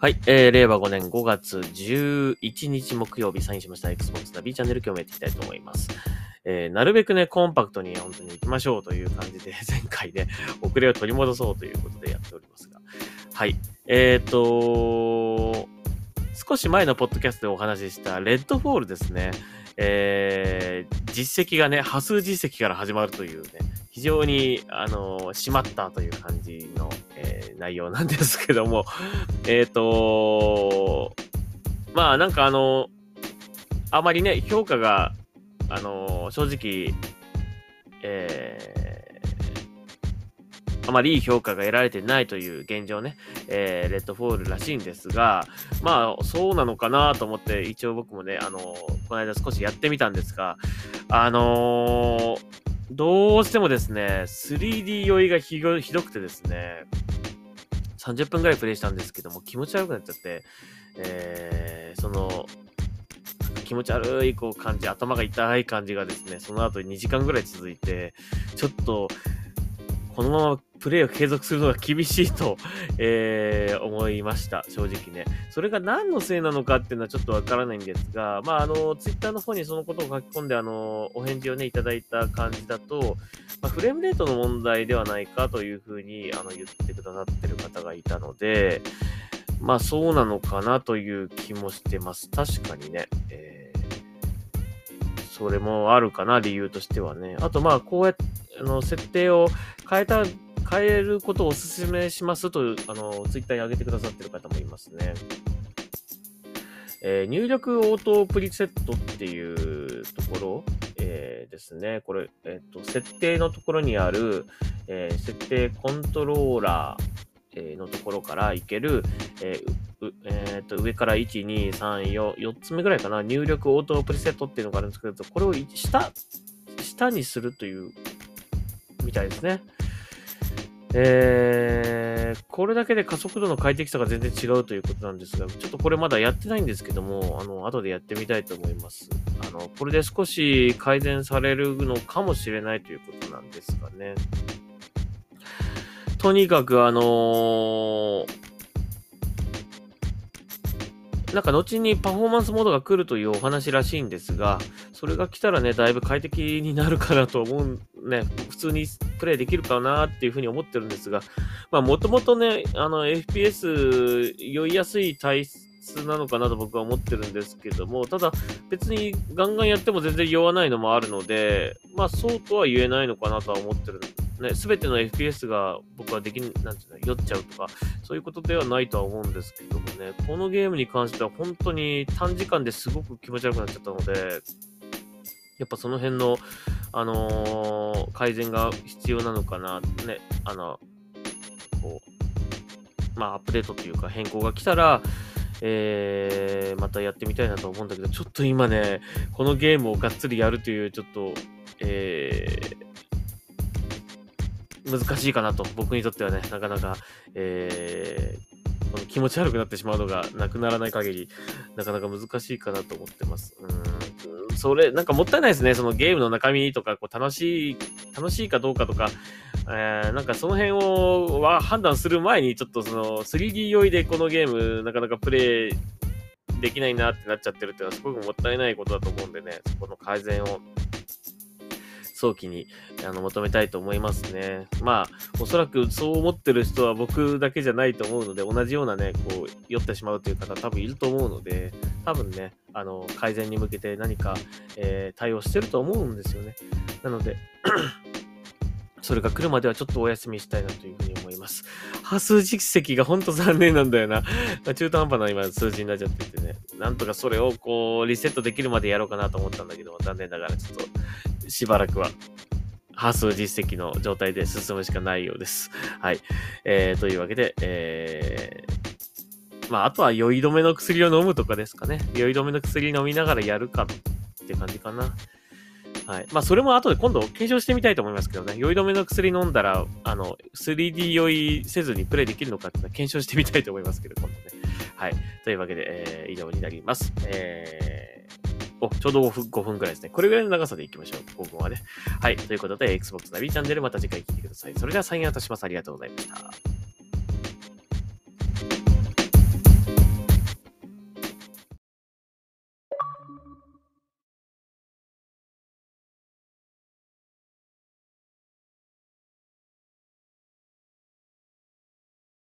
はい、えー、令和5年5月11日木曜日サインしました Xbox ナビチャンネル今日もやっていきたいと思います。えー、なるべくね、コンパクトに本当に行きましょうという感じで、前回で遅れを取り戻そうということでやっておりますが。はい。えっ、ー、と少し前のポッドキャストでお話ししたレッドフォールですね。えー、実績がね、波数実績から始まるというね、非常に、あの、締まったという感じの、えー、内容なんですけども、えっ、ー、とまあなんかあの、あまりね、評価が、あの、正直、え、あまりいい評価が得られてないという現状ね、えー、レッドフォールらしいんですが、まあ、そうなのかなと思って、一応僕もね、あの、この間少しやってみたんですが、あのーどうしてもですね、3D 酔いがひどくてですね、30分くらいプレイしたんですけども、気持ち悪くなっちゃって、えー、その、気持ち悪いこう感じ、頭が痛い感じがですね、その後2時間ぐらい続いて、ちょっと、このままプレイを継続するのが厳しいと、えー、思いました、正直ね。それが何のせいなのかっていうのはちょっとわからないんですが、まあ、あの、ツイッターの方にそのことを書き込んで、あの、お返事をね、いただいた感じだと、まあ、フレームレートの問題ではないかというふうに、あの、言ってくださってる方がいたので、まあ、そうなのかなという気もしてます。確かにね。えー、それもあるかな、理由としてはね。あと、まあ、こうやって、あの、設定を変えた変えることをお勧めしますと、あの、ツイッターに上げてくださってる方もいますね。えー、入力オートプリセットっていうところ、えー、ですね。これ、えっ、ー、と、設定のところにある、え設定コントローラー、えのところからいける、ええー、と上から1、2、3、4、4つ目ぐらいかな、入力オートプリセットっていうのがあるんですけど、これを下、下にするという、みたいですね。えー、これだけで加速度の快適さが全然違うということなんですが、ちょっとこれまだやってないんですけども、あの、後でやってみたいと思います。あの、これで少し改善されるのかもしれないということなんですがね。とにかくあのーなんか後にパフォーマンスモードが来るというお話らしいんですが、それが来たらね、だいぶ快適になるかなと思う、ね、普通にプレイできるかなっていうふうに思ってるんですが、まあもともとね、あの FPS 酔いやすい体質なのかなと僕は思ってるんですけども、ただ別にガンガンやっても全然酔わないのもあるので、まあそうとは言えないのかなとは思ってるね、すべての FPS が僕はできん、なんていうの、酔っちゃうとか、そういうことではないとは思うんですけどもね、このゲームに関しては本当に短時間ですごく気持ち悪くなっちゃったので、やっぱその辺の、あのー、改善が必要なのかな、ね、あの、こう、まあ、アップデートというか変更が来たら、えー、またやってみたいなと思うんだけど、ちょっと今ね、このゲームをがっつりやるという、ちょっと、えー、難しいかなと、僕にとってはね、なかなか、えー、この気持ち悪くなってしまうのがなくならない限り、なかなか難しいかなと思ってます。うん、それ、なんかもったいないですね。そのゲームの中身とか、こう楽しい、楽しいかどうかとか、えー、なんかその辺をは判断する前に、ちょっとその 3D 酔いでこのゲーム、なかなかプレイできないなってなっちゃってるっていうのはすごくもったいないことだと思うんでね、そこの改善を早期にあの求めたいと思いますね。まあ、おそらくそう思ってる人は僕だけじゃないと思うので、同じようなね、こう、酔ってしまうという方多分いると思うので、多分ね、あの、改善に向けて何か、えー、対応してると思うんですよね。なので それが来るまではちょっとお休みしたいなというふうに思います。波数実績がほんと残念なんだよな。中途半端な今数字になっちゃっててね。なんとかそれをこうリセットできるまでやろうかなと思ったんだけど、残念ながらちょっとしばらくは、波数実績の状態で進むしかないようです。はい。えー、というわけで、えー、まあ、あとは酔い止めの薬を飲むとかですかね。酔い止めの薬飲みながらやるかって感じかな。はい。まあ、それも後で今度検証してみたいと思いますけどね。酔い止めの薬飲んだら、あの、3D 酔いせずにプレイできるのかっていうのは検証してみたいと思いますけど、今度ね。はい。というわけで、えー、以上になります。えーお、ちょうど5分 ,5 分くらいですね。これぐらいの長さでいきましょう。5分はね。はい。ということで、Xbox ナビチャンネルまた次回聞いてください。それではサインアウトします。ありがとうございました。